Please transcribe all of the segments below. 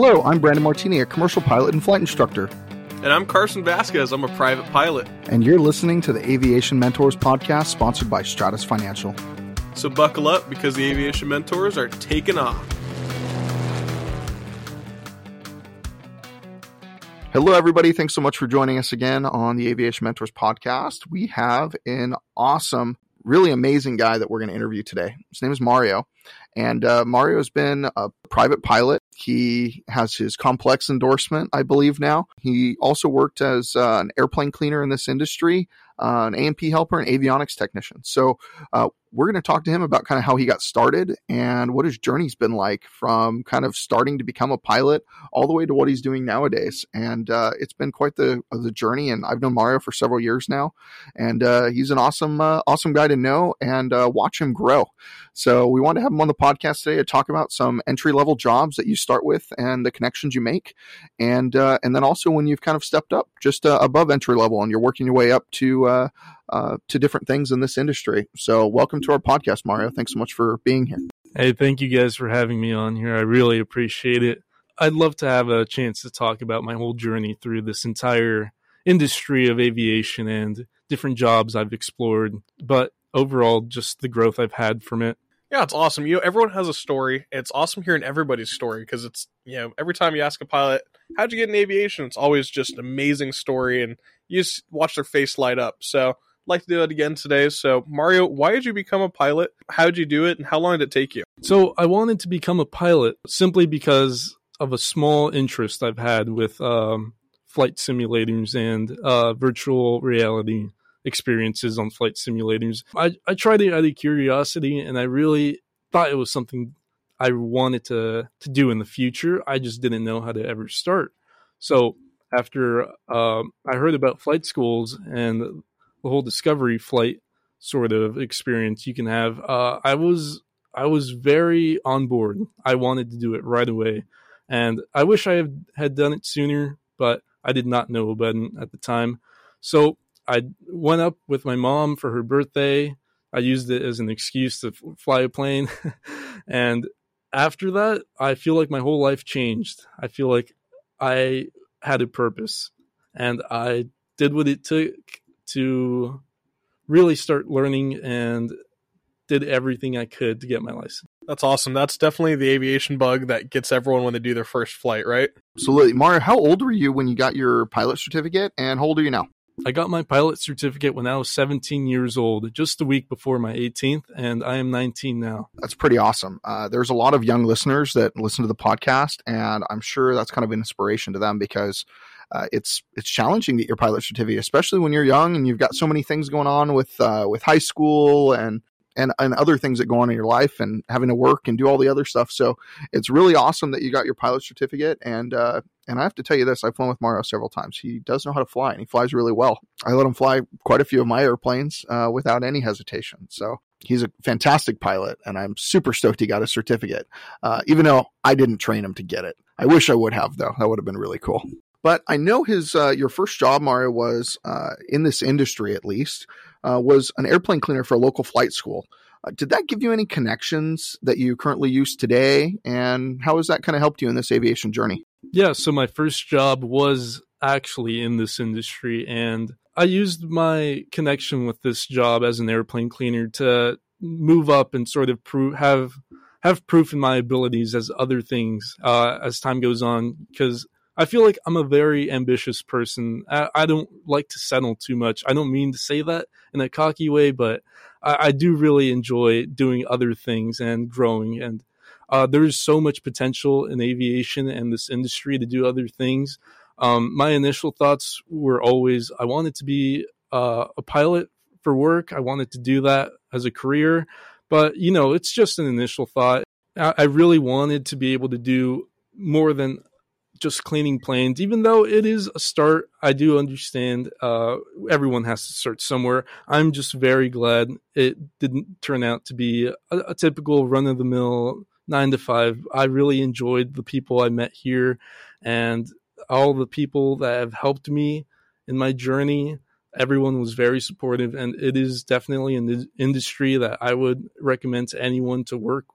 Hello, I'm Brandon Martini, a commercial pilot and flight instructor. And I'm Carson Vasquez. I'm a private pilot. And you're listening to the Aviation Mentors podcast sponsored by Stratus Financial. So buckle up because the Aviation Mentors are taking off. Hello, everybody. Thanks so much for joining us again on the Aviation Mentors podcast. We have an awesome, really amazing guy that we're going to interview today. His name is Mario. And uh, Mario has been a private pilot. He has his complex endorsement, I believe, now. He also worked as uh, an airplane cleaner in this industry, uh, an A&P helper, and avionics technician. So uh, we're going to talk to him about kind of how he got started and what his journey's been like from kind of starting to become a pilot all the way to what he's doing nowadays. And uh, it's been quite the uh, the journey. And I've known Mario for several years now, and uh, he's an awesome uh, awesome guy to know and uh, watch him grow. So we want to have him on the podcast today to talk about some entry level jobs that you start with and the connections you make, and uh, and then also when you've kind of stepped up just above entry level and you're working your way up to to different things in this industry. So, welcome to our podcast, Mario. Thanks so much for being here. Hey, thank you guys for having me on here. I really appreciate it. I'd love to have a chance to talk about my whole journey through this entire industry of aviation and different jobs I've explored, but overall, just the growth I've had from it. Yeah, it's awesome. You know, everyone has a story. It's awesome hearing everybody's story because it's you know every time you ask a pilot, "How'd you get in aviation?" It's always just an amazing story, and you just watch their face light up. So like to do it again today. So, Mario, why did you become a pilot? How did you do it? And how long did it take you? So, I wanted to become a pilot simply because of a small interest I've had with um, flight simulators and uh, virtual reality experiences on flight simulators. I, I tried it out of curiosity and I really thought it was something I wanted to, to do in the future. I just didn't know how to ever start. So, after uh, I heard about flight schools and the whole discovery flight sort of experience you can have. Uh, I was I was very on board. I wanted to do it right away, and I wish I had, done it sooner, but I did not know about it at the time. So I went up with my mom for her birthday. I used it as an excuse to fly a plane, and after that, I feel like my whole life changed. I feel like I had a purpose, and I did what it took to really start learning and did everything I could to get my license. That's awesome. That's definitely the aviation bug that gets everyone when they do their first flight, right? Absolutely. Mario, how old were you when you got your pilot certificate and how old are you now? I got my pilot certificate when I was 17 years old, just a week before my 18th, and I am 19 now. That's pretty awesome. Uh, there's a lot of young listeners that listen to the podcast, and I'm sure that's kind of an inspiration to them because uh, it's it's challenging to get your pilot certificate, especially when you're young and you've got so many things going on with uh, with high school and and and other things that go on in your life and having to work and do all the other stuff. So it's really awesome that you got your pilot certificate. And uh, and I have to tell you this: I've flown with Mario several times. He does know how to fly, and he flies really well. I let him fly quite a few of my airplanes uh, without any hesitation. So he's a fantastic pilot, and I'm super stoked he got a certificate. Uh, even though I didn't train him to get it, I wish I would have though. That would have been really cool. But I know his uh, your first job, Mario, was uh, in this industry at least uh, was an airplane cleaner for a local flight school. Uh, did that give you any connections that you currently use today, and how has that kind of helped you in this aviation journey? Yeah, so my first job was actually in this industry, and I used my connection with this job as an airplane cleaner to move up and sort of prove have have proof in my abilities as other things uh, as time goes on because I feel like I'm a very ambitious person. I, I, don't like to settle too much. I don't mean to say that in a cocky way, but I, I do really enjoy doing other things and growing. And uh, there's so much potential in aviation and this industry to do other things. Um, my initial thoughts were always I wanted to be uh, a pilot for work. I wanted to do that as a career. But, you know, it's just an initial thought. I, I really wanted to be able to do more than just cleaning planes, even though it is a start, I do understand uh, everyone has to start somewhere. I'm just very glad it didn't turn out to be a, a typical run of the mill nine to five. I really enjoyed the people I met here and all the people that have helped me in my journey. Everyone was very supportive, and it is definitely an industry that I would recommend to anyone to work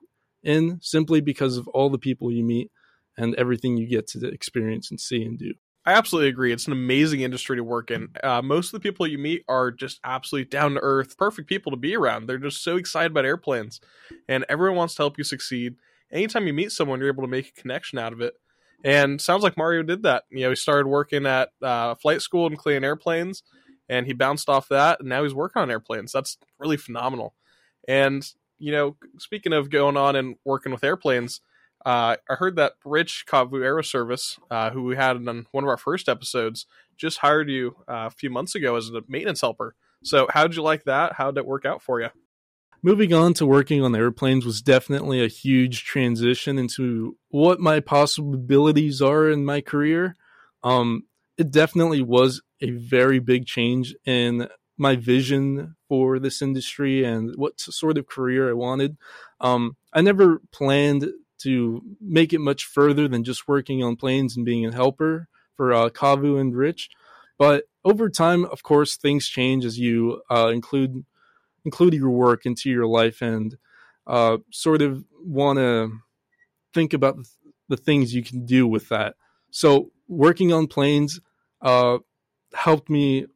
in simply because of all the people you meet and everything you get to experience and see and do. I absolutely agree. It's an amazing industry to work in. Uh, most of the people you meet are just absolutely down to earth, perfect people to be around. They're just so excited about airplanes, and everyone wants to help you succeed. Anytime you meet someone, you're able to make a connection out of it. And sounds like Mario did that. You know, he started working at uh, flight school and cleaning airplanes, and he bounced off that, and now he's working on airplanes. That's really phenomenal. And you know, speaking of going on and working with airplanes, uh, I heard that Rich Kavu Aero Service, uh, who we had on one of our first episodes, just hired you uh, a few months ago as a maintenance helper. So, how did you like that? How did it work out for you? Moving on to working on airplanes was definitely a huge transition into what my possibilities are in my career. Um, it definitely was a very big change in my vision for this industry and what sort of career I wanted. Um, I never planned to make it much further than just working on planes and being a helper for uh, Kavu and Rich. But over time, of course, things change as you uh, include include your work into your life and uh, sort of want to think about the things you can do with that. So working on planes uh, helped me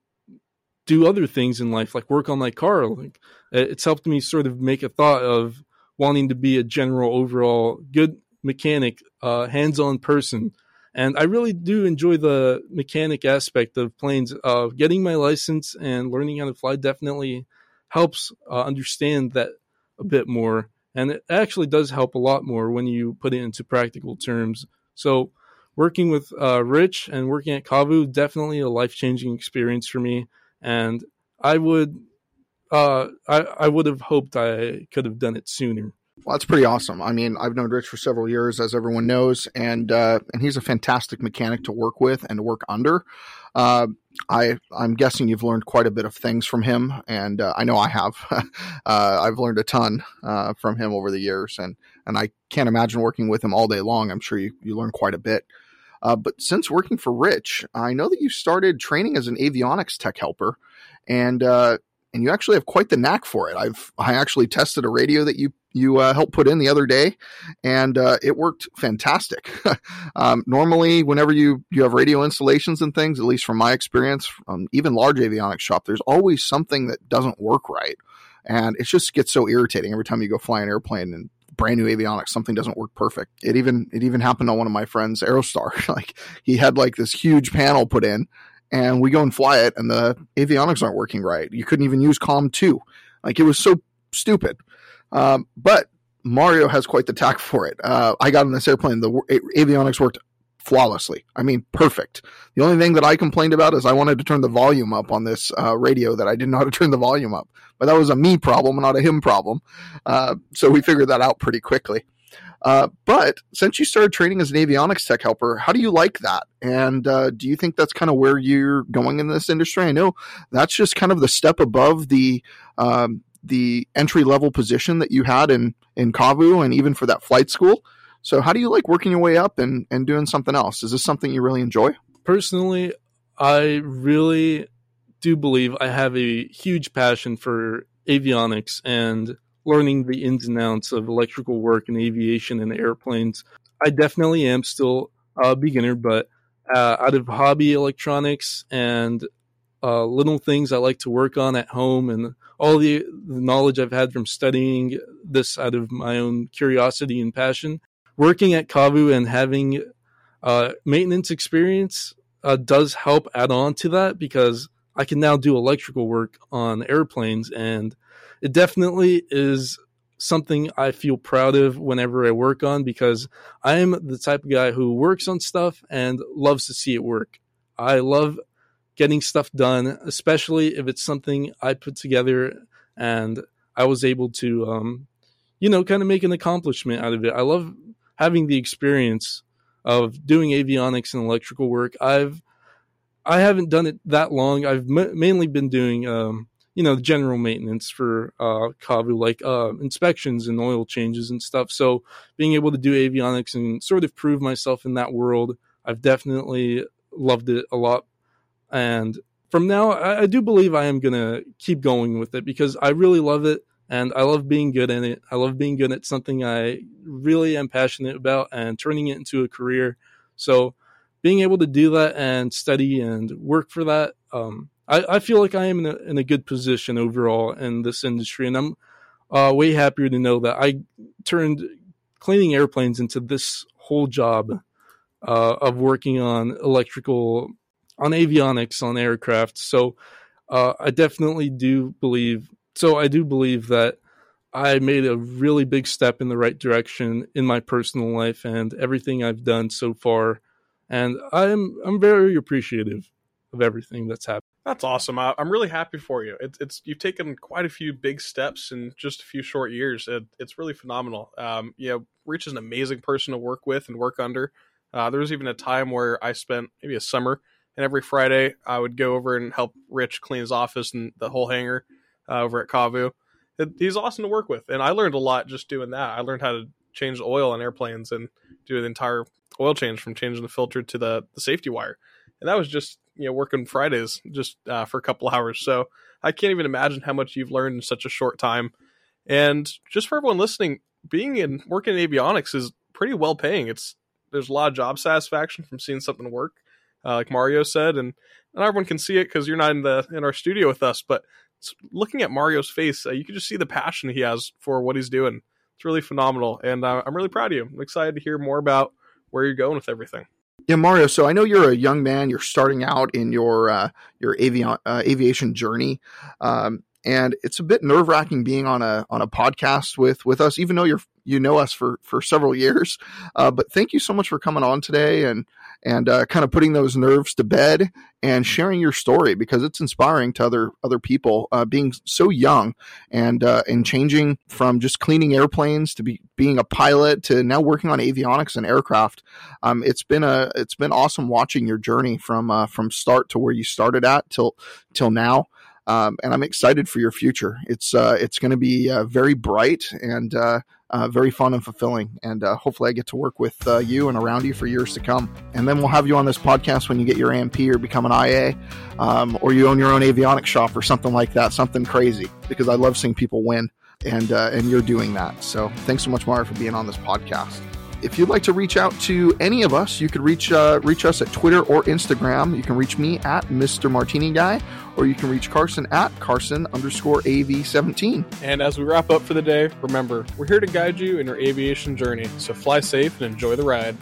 do other things in life, like work on my car. Like it's helped me sort of make a thought of wanting to be a general overall good mechanic, uh, hands-on person. And I really do enjoy the mechanic aspect of planes. Uh, getting my license and learning how to fly definitely helps uh, understand that a bit more. And it actually does help a lot more when you put it into practical terms. So, working with uh, Rich and working at Kavu definitely a life changing experience for me. And I would uh, I, I would have hoped I could have done it sooner. Well, that's pretty awesome. I mean, I've known Rich for several years, as everyone knows, and uh, and he's a fantastic mechanic to work with and to work under. Uh, I I'm guessing you've learned quite a bit of things from him, and uh, I know I have. Uh, I've learned a ton uh, from him over the years, and and I can't imagine working with him all day long. I'm sure you you learn quite a bit. Uh, but since working for Rich, I know that you started training as an avionics tech helper, and and you actually have quite the knack for it. I've I actually tested a radio that you you uh, helped put in the other day, and uh, it worked fantastic. um, normally, whenever you you have radio installations and things, at least from my experience, um, even large avionics shop, there's always something that doesn't work right, and it just gets so irritating every time you go fly an airplane and brand new avionics something doesn't work perfect it even it even happened on one of my friends aerostar like he had like this huge panel put in and we go and fly it and the avionics aren't working right. You couldn't even use COM 2. Like it was so stupid. Um, but Mario has quite the tack for it. Uh, I got on this airplane, the avionics worked flawlessly. I mean, perfect. The only thing that I complained about is I wanted to turn the volume up on this uh, radio that I didn't know how to turn the volume up. But that was a me problem, not a him problem. Uh, so we figured that out pretty quickly. Uh, but since you started training as an avionics tech helper, how do you like that? And uh, do you think that's kind of where you're going in this industry? I know that's just kind of the step above the um, the entry level position that you had in in Kavu and even for that flight school. So how do you like working your way up and and doing something else? Is this something you really enjoy? Personally, I really do believe I have a huge passion for avionics and learning the ins and outs of electrical work and aviation and airplanes. I definitely am still a beginner, but uh, out of hobby electronics and uh, little things I like to work on at home and all the, the knowledge I've had from studying this out of my own curiosity and passion, working at Kavu and having uh, maintenance experience uh, does help add on to that because I can now do electrical work on airplanes and it definitely is something I feel proud of whenever I work on because I am the type of guy who works on stuff and loves to see it work. I love getting stuff done, especially if it's something I put together and I was able to, um, you know, kind of make an accomplishment out of it. I love having the experience of doing avionics and electrical work. I've I haven't done it that long. I've m- mainly been doing um, you know, the general maintenance for uh, Kavu, like uh, inspections and oil changes and stuff. So being able to do avionics and sort of prove myself in that world, I've definitely loved it a lot. And from now, I, I do believe I am going to keep going with it because I really love it. and I love being good in it. I love being good at something I really am passionate about and turning it into a career. So, being able to do that and study and work for that, um, I, I, feel like I am in a, in a, good position overall in this industry, and I'm uh, way happier to know that I turned cleaning airplanes into this whole job uh, of working on electrical, on avionics, on aircraft. So, uh, I definitely do believe so I do believe that I made a really big step in the right direction in my personal life and everything I've done so far. And I'm I'm very appreciative of everything that's happened. That's awesome. I, am really happy for you. It's, it's you've taken quite a few big steps in just a few short years. It, it's really phenomenal. Um, you know, Rich is an amazing person to work with and work under. Uh, there was even a time where I spent maybe a summer, and every Friday I would go over and help Rich clean his office and the whole hangar uh, over at Kavu. It, he's awesome to work with, and I learned a lot just doing that. I learned how to change oil on airplanes and do the entire oil change from changing the filter to the, the safety wire, and that was just you know working Fridays just uh, for a couple hours. So I can't even imagine how much you've learned in such a short time. And just for everyone listening, being in working in avionics is pretty well paying. It's there's a lot of job satisfaction from seeing something work, uh, like Mario said, and not everyone can see it because you're not in the in our studio with us. But looking at Mario's face, uh, you can just see the passion he has for what he's doing. It's really phenomenal, and uh, I'm really proud of you. I'm excited to hear more about where you're going with everything. Yeah, Mario. So I know you're a young man. You're starting out in your uh, your avion, uh, aviation journey, um, and it's a bit nerve wracking being on a on a podcast with with us, even though you're you know us for for several years. Uh, but thank you so much for coming on today and and uh, kind of putting those nerves to bed and sharing your story because it's inspiring to other other people. Uh, being so young and uh, and changing from just cleaning airplanes to be being a pilot to now working on avionics and aircraft. Um, it's been a it's been awesome watching your journey from uh, from start to where you started at till till now. Um, and I'm excited for your future. It's uh, it's going to be uh, very bright and uh, uh, very fun and fulfilling. And uh, hopefully, I get to work with uh, you and around you for years to come. And then we'll have you on this podcast when you get your A&P or become an IA, um, or you own your own avionics shop or something like that, something crazy. Because I love seeing people win, and and you're doing that. So thanks so much, Mario, for being on this podcast if you'd like to reach out to any of us, you could reach uh, reach us at Twitter or Instagram. You can reach me at Mr. Martini Guy, or you can reach Carson at Carson underscore AV17. And as we wrap up for the day, remember, we're here to guide you in your aviation journey. So fly safe and enjoy the ride.